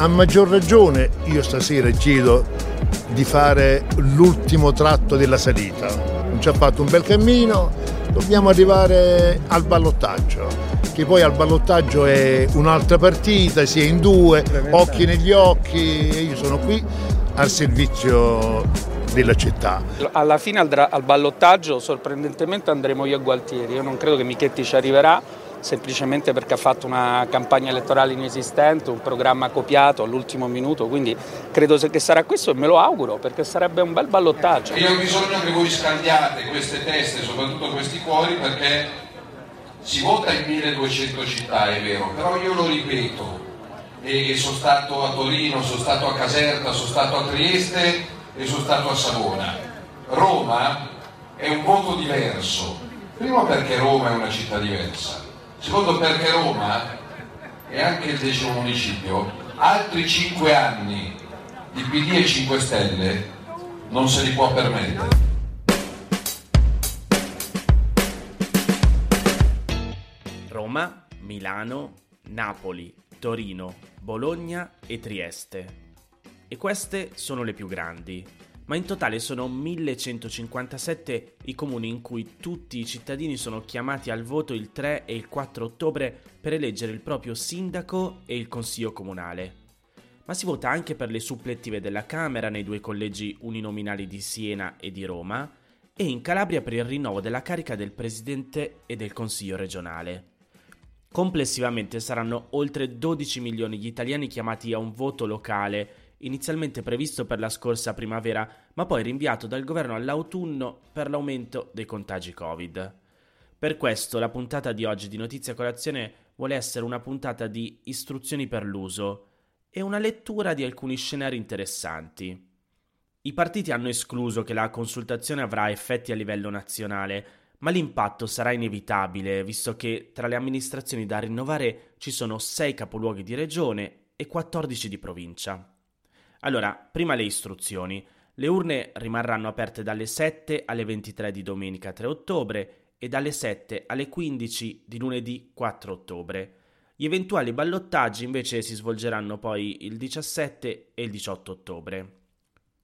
A maggior ragione io stasera chiedo di fare l'ultimo tratto della salita. Ci ha fatto un bel cammino, dobbiamo arrivare al ballottaggio, che poi al ballottaggio è un'altra partita, si è in due, occhi negli occhi e io sono qui al servizio della città. Alla fine al, al ballottaggio sorprendentemente andremo io a Gualtieri, io non credo che Michetti ci arriverà semplicemente perché ha fatto una campagna elettorale inesistente, un programma copiato all'ultimo minuto, quindi credo che sarà questo e me lo auguro perché sarebbe un bel ballottaggio. Io ho bisogno che voi scambiate queste teste, soprattutto questi cuori, perché si vota in 1200 città, è vero, però io lo ripeto, e sono stato a Torino, sono stato a Caserta, sono stato a Trieste e sono stato a Savona. Roma è un voto diverso, primo perché Roma è una città diversa, secondo perché Roma è anche il decimo municipio, altri cinque anni di PD e 5 Stelle non se li può permettere. Roma, Milano, Napoli, Torino, Bologna e Trieste. E queste sono le più grandi, ma in totale sono 1157 i comuni in cui tutti i cittadini sono chiamati al voto il 3 e il 4 ottobre per eleggere il proprio sindaco e il consiglio comunale. Ma si vota anche per le supplettive della Camera nei due collegi uninominali di Siena e di Roma e in Calabria per il rinnovo della carica del presidente e del consiglio regionale. Complessivamente saranno oltre 12 milioni gli italiani chiamati a un voto locale inizialmente previsto per la scorsa primavera, ma poi rinviato dal governo all'autunno per l'aumento dei contagi Covid. Per questo la puntata di oggi di Notizia Colazione vuole essere una puntata di istruzioni per l'uso e una lettura di alcuni scenari interessanti. I partiti hanno escluso che la consultazione avrà effetti a livello nazionale, ma l'impatto sarà inevitabile, visto che tra le amministrazioni da rinnovare ci sono 6 capoluoghi di regione e 14 di provincia. Allora, prima le istruzioni. Le urne rimarranno aperte dalle 7 alle 23 di domenica 3 ottobre e dalle 7 alle 15 di lunedì 4 ottobre. Gli eventuali ballottaggi invece si svolgeranno poi il 17 e il 18 ottobre.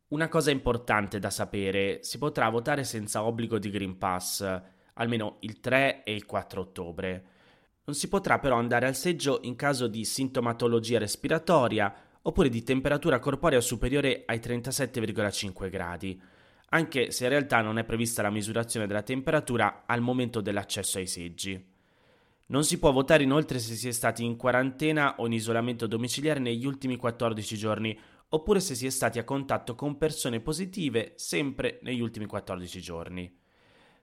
Una cosa importante da sapere, si potrà votare senza obbligo di Green Pass, almeno il 3 e il 4 ottobre. Non si potrà però andare al seggio in caso di sintomatologia respiratoria oppure di temperatura corporea superiore ai 37,5 gradi, anche se in realtà non è prevista la misurazione della temperatura al momento dell'accesso ai seggi. Non si può votare inoltre se si è stati in quarantena o in isolamento domiciliare negli ultimi 14 giorni, oppure se si è stati a contatto con persone positive sempre negli ultimi 14 giorni.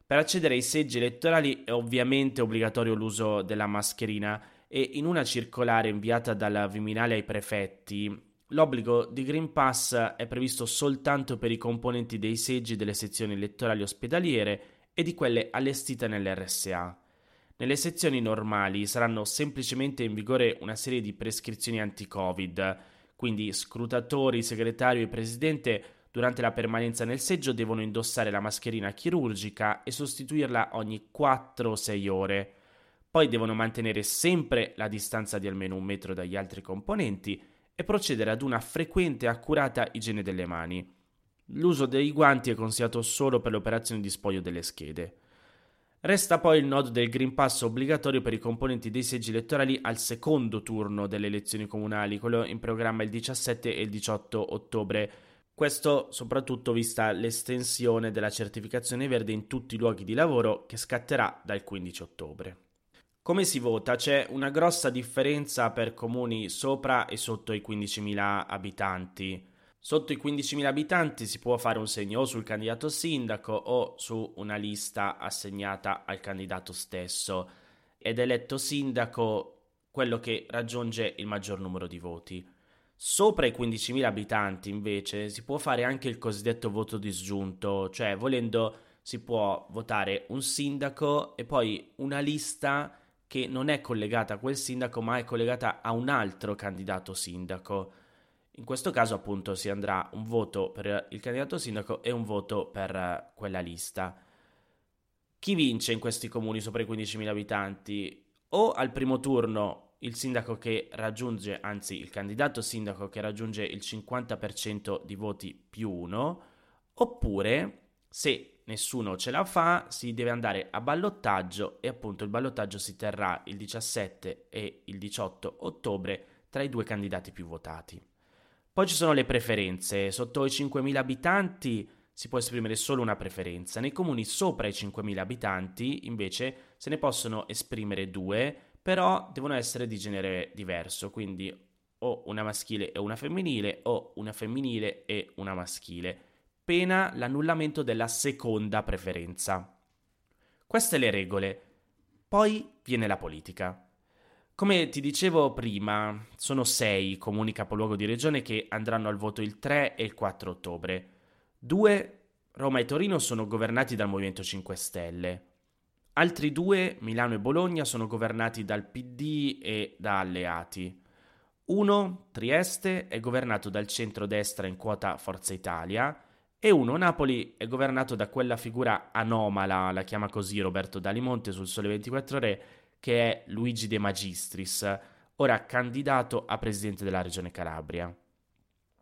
Per accedere ai seggi elettorali è ovviamente obbligatorio l'uso della mascherina e in una circolare inviata dalla Viminale ai prefetti L'obbligo di Green Pass è previsto soltanto per i componenti dei seggi delle sezioni elettorali ospedaliere e di quelle allestite nell'RSA. Nelle sezioni normali saranno semplicemente in vigore una serie di prescrizioni anti-Covid, quindi scrutatori, segretario e presidente durante la permanenza nel seggio devono indossare la mascherina chirurgica e sostituirla ogni 4-6 ore. Poi devono mantenere sempre la distanza di almeno un metro dagli altri componenti e procedere ad una frequente e accurata igiene delle mani. L'uso dei guanti è consigliato solo per le operazioni di spoglio delle schede. Resta poi il nodo del Green Pass obbligatorio per i componenti dei seggi elettorali al secondo turno delle elezioni comunali, quello in programma il 17 e il 18 ottobre. Questo soprattutto vista l'estensione della certificazione verde in tutti i luoghi di lavoro che scatterà dal 15 ottobre. Come si vota? C'è una grossa differenza per comuni sopra e sotto i 15.000 abitanti. Sotto i 15.000 abitanti si può fare un segno o sul candidato sindaco o su una lista assegnata al candidato stesso ed eletto sindaco quello che raggiunge il maggior numero di voti. Sopra i 15.000 abitanti invece si può fare anche il cosiddetto voto disgiunto, cioè volendo si può votare un sindaco e poi una lista che non è collegata a quel sindaco ma è collegata a un altro candidato sindaco. In questo caso appunto si andrà un voto per il candidato sindaco e un voto per quella lista. Chi vince in questi comuni sopra i 15.000 abitanti? O al primo turno il sindaco che raggiunge, anzi il candidato sindaco che raggiunge il 50% di voti più uno, oppure se nessuno ce la fa si deve andare a ballottaggio e appunto il ballottaggio si terrà il 17 e il 18 ottobre tra i due candidati più votati. Poi ci sono le preferenze, sotto i 5.000 abitanti si può esprimere solo una preferenza, nei comuni sopra i 5.000 abitanti invece se ne possono esprimere due, però devono essere di genere diverso, quindi o una maschile e una femminile o una femminile e una maschile, pena l'annullamento della seconda preferenza. Queste le regole. Poi viene la politica. Come ti dicevo prima, sono sei comuni capoluogo di regione che andranno al voto il 3 e il 4 ottobre. Due, Roma e Torino, sono governati dal Movimento 5 Stelle. Altri due, Milano e Bologna, sono governati dal PD e da alleati. Uno, Trieste, è governato dal centro-destra in quota Forza Italia e uno, Napoli, è governato da quella figura anomala, la chiama così Roberto Dalimonte sul Sole 24 Ore, che è Luigi De Magistris, ora candidato a presidente della regione Calabria.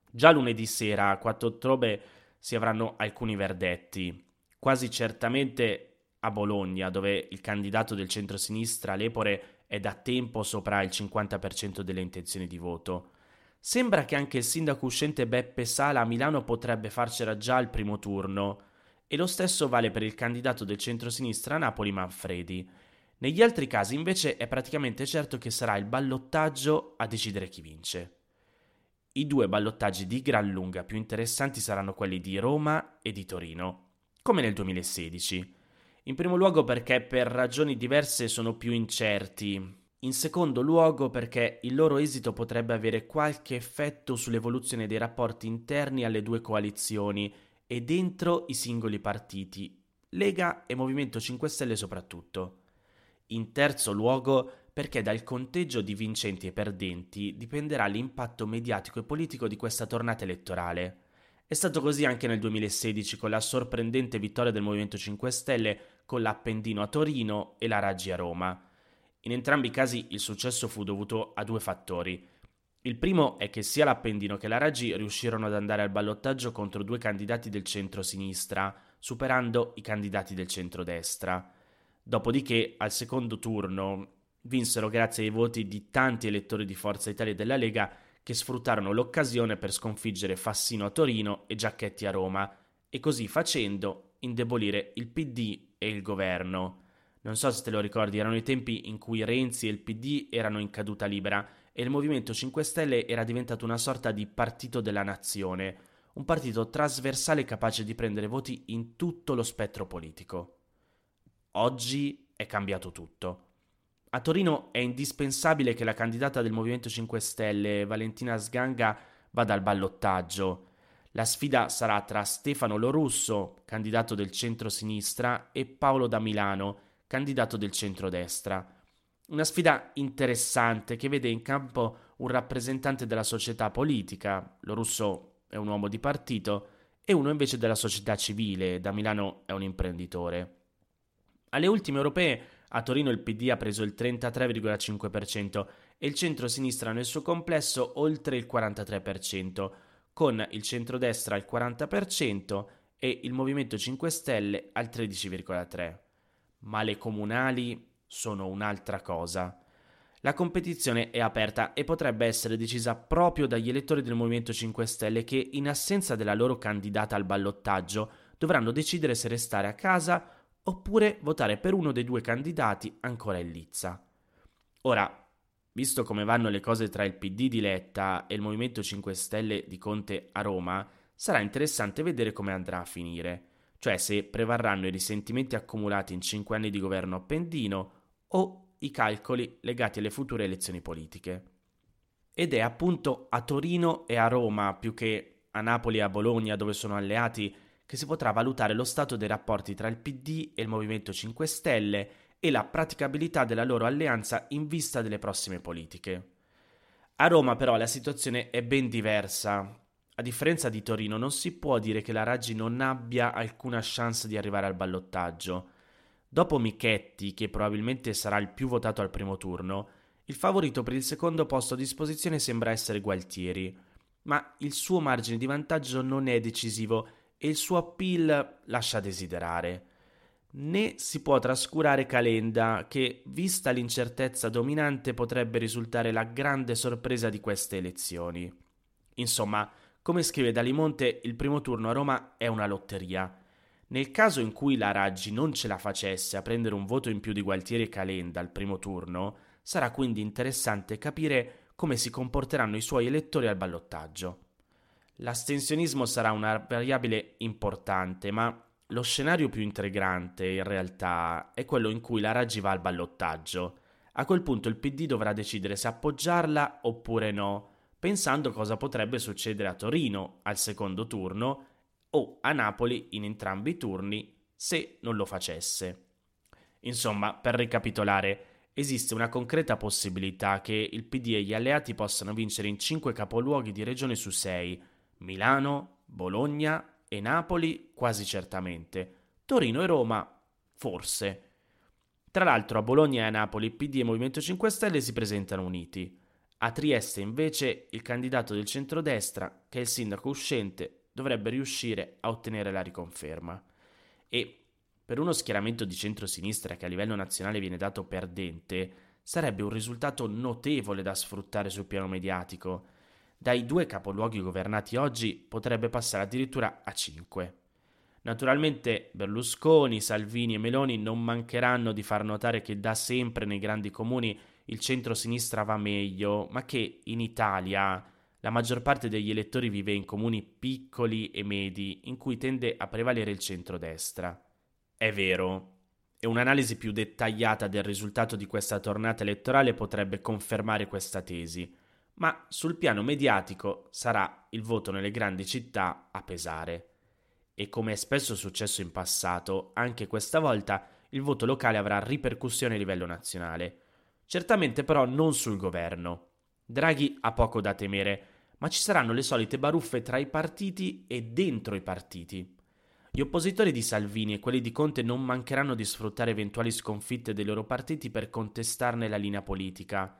Già lunedì sera, 4 ottobre, si avranno alcuni verdetti. Quasi certamente a Bologna, dove il candidato del centro-sinistra, Lepore, è da tempo sopra il 50% delle intenzioni di voto. Sembra che anche il sindaco uscente Beppe Sala a Milano potrebbe farcela già al primo turno, e lo stesso vale per il candidato del centro-sinistra a Napoli Manfredi. Negli altri casi invece è praticamente certo che sarà il ballottaggio a decidere chi vince. I due ballottaggi di gran lunga più interessanti saranno quelli di Roma e di Torino, come nel 2016. In primo luogo perché per ragioni diverse sono più incerti. In secondo luogo perché il loro esito potrebbe avere qualche effetto sull'evoluzione dei rapporti interni alle due coalizioni e dentro i singoli partiti, Lega e Movimento 5 Stelle soprattutto. In terzo luogo, perché dal conteggio di vincenti e perdenti dipenderà l'impatto mediatico e politico di questa tornata elettorale. È stato così anche nel 2016 con la sorprendente vittoria del Movimento 5 Stelle con l'Appendino a Torino e la Raggi a Roma. In entrambi i casi il successo fu dovuto a due fattori. Il primo è che sia l'Appendino che la Raggi riuscirono ad andare al ballottaggio contro due candidati del centro-sinistra, superando i candidati del centro-destra. Dopodiché, al secondo turno, vinsero grazie ai voti di tanti elettori di Forza Italia e della Lega che sfruttarono l'occasione per sconfiggere Fassino a Torino e Giacchetti a Roma e così facendo indebolire il PD e il governo. Non so se te lo ricordi, erano i tempi in cui Renzi e il PD erano in caduta libera e il Movimento 5 Stelle era diventato una sorta di partito della nazione, un partito trasversale capace di prendere voti in tutto lo spettro politico. Oggi è cambiato tutto. A Torino è indispensabile che la candidata del Movimento 5 Stelle, Valentina Sganga, vada al ballottaggio. La sfida sarà tra Stefano Lorusso, candidato del centro-sinistra, e Paolo da Milano, candidato del centro-destra. Una sfida interessante che vede in campo un rappresentante della società politica, Lorusso è un uomo di partito, e uno invece della società civile, da Milano è un imprenditore. Alle ultime europee a Torino il PD ha preso il 33,5% e il centro-sinistra nel suo complesso oltre il 43%, con il centrodestra al 40% e il Movimento 5 Stelle al 13,3%. Ma le comunali sono un'altra cosa. La competizione è aperta e potrebbe essere decisa proprio dagli elettori del Movimento 5 Stelle che, in assenza della loro candidata al ballottaggio, dovranno decidere se restare a casa oppure votare per uno dei due candidati ancora in lizza. Ora, visto come vanno le cose tra il PD di Letta e il Movimento 5 Stelle di Conte a Roma, sarà interessante vedere come andrà a finire, cioè se prevarranno i risentimenti accumulati in cinque anni di governo appendino o i calcoli legati alle future elezioni politiche. Ed è appunto a Torino e a Roma, più che a Napoli e a Bologna, dove sono alleati, che si potrà valutare lo stato dei rapporti tra il PD e il Movimento 5 Stelle e la praticabilità della loro alleanza in vista delle prossime politiche. A Roma però la situazione è ben diversa. A differenza di Torino non si può dire che la Raggi non abbia alcuna chance di arrivare al ballottaggio. Dopo Michetti, che probabilmente sarà il più votato al primo turno, Il favorito per il secondo posto a disposizione sembra essere Gualtieri, ma il suo margine di vantaggio non è decisivo e il suo appeal lascia desiderare. Né si può trascurare Calenda, che, vista l'incertezza dominante, potrebbe risultare la grande sorpresa di queste elezioni. Insomma, come scrive Dalimonte, il primo turno a Roma è una lotteria. Nel caso in cui la Raggi non ce la facesse a prendere un voto in più di Gualtieri e Calenda al primo turno, sarà quindi interessante capire come si comporteranno i suoi elettori al ballottaggio. L'astensionismo sarà una variabile importante, ma lo scenario più intrigante in realtà è quello in cui la Raggi va al ballottaggio. A quel punto il PD dovrà decidere se appoggiarla oppure no, pensando cosa potrebbe succedere a Torino al secondo turno o a Napoli in entrambi i turni se non lo facesse. Insomma, per ricapitolare, esiste una concreta possibilità che il PD e gli alleati possano vincere in 5 capoluoghi di regione su 6, Milano, Bologna e Napoli quasi certamente, Torino e Roma forse. Tra l'altro a Bologna e a Napoli PD e Movimento 5 Stelle si presentano uniti. A Trieste invece il candidato del centrodestra, che è il sindaco uscente, dovrebbe riuscire a ottenere la riconferma. E per uno schieramento di centrosinistra che a livello nazionale viene dato perdente, sarebbe un risultato notevole da sfruttare sul piano mediatico. Dai due capoluoghi governati oggi potrebbe passare addirittura a cinque. Naturalmente Berlusconi, Salvini e Meloni non mancheranno di far notare che da sempre nei grandi comuni il centro-sinistra va meglio, ma che in Italia la maggior parte degli elettori vive in comuni piccoli e medi in cui tende a prevalere il centro-destra. È vero, e un'analisi più dettagliata del risultato di questa tornata elettorale potrebbe confermare questa tesi, ma sul piano mediatico sarà il voto nelle grandi città a pesare. E come è spesso successo in passato, anche questa volta il voto locale avrà ripercussioni a livello nazionale. Certamente però non sul governo. Draghi ha poco da temere, ma ci saranno le solite baruffe tra i partiti e dentro i partiti. Gli oppositori di Salvini e quelli di Conte non mancheranno di sfruttare eventuali sconfitte dei loro partiti per contestarne la linea politica,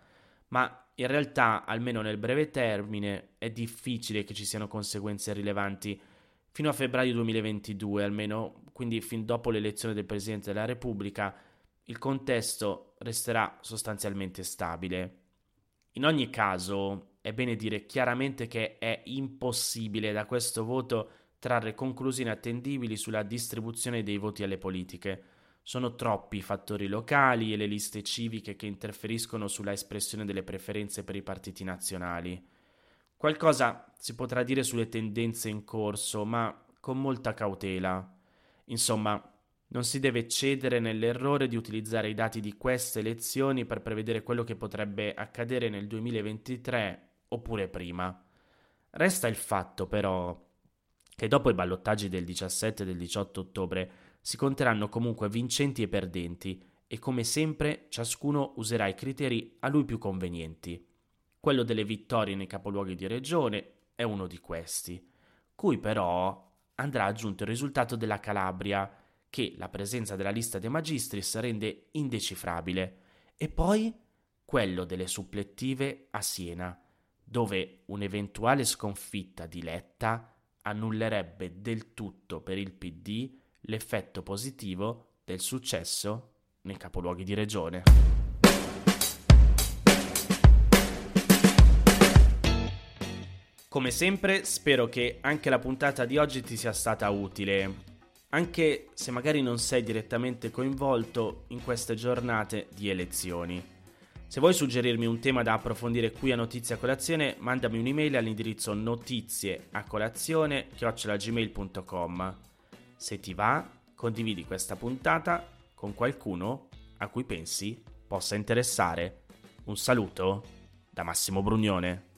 ma in realtà, almeno nel breve termine, è difficile che ci siano conseguenze rilevanti fino a febbraio 2022, almeno, quindi fin dopo l'elezione del Presidente della Repubblica, il contesto resterà sostanzialmente stabile. In ogni caso, è bene dire chiaramente che è impossibile da questo voto trarre conclusioni attendibili sulla distribuzione dei voti alle politiche. Sono troppi i fattori locali e le liste civiche che interferiscono sulla espressione delle preferenze per i partiti nazionali. Qualcosa si potrà dire sulle tendenze in corso, ma con molta cautela. Insomma, non si deve cedere nell'errore di utilizzare i dati di queste elezioni per prevedere quello che potrebbe accadere nel 2023 oppure prima. Resta il fatto, però, che dopo i ballottaggi del 17 e del 18 ottobre si conteranno comunque vincenti e perdenti e come sempre ciascuno userà i criteri a lui più convenienti. Quello delle vittorie nei capoluoghi di regione è uno di questi, cui però andrà aggiunto il risultato della Calabria, che la presenza della lista De Magistris rende indecifrabile, e poi quello delle supplettive a Siena, dove un'eventuale sconfitta di Letta annullerebbe del tutto per il PD l'effetto positivo del successo nei capoluoghi di regione. Come sempre, spero che anche la puntata di oggi ti sia stata utile anche se magari non sei direttamente coinvolto in queste giornate di elezioni. Se vuoi suggerirmi un tema da approfondire qui a Notizie a Colazione, mandami un'email all'indirizzo notizie a colazione chiocciolagmail.com. Se ti va, condividi questa puntata con qualcuno a cui pensi possa interessare. Un saluto da Massimo Brugnone.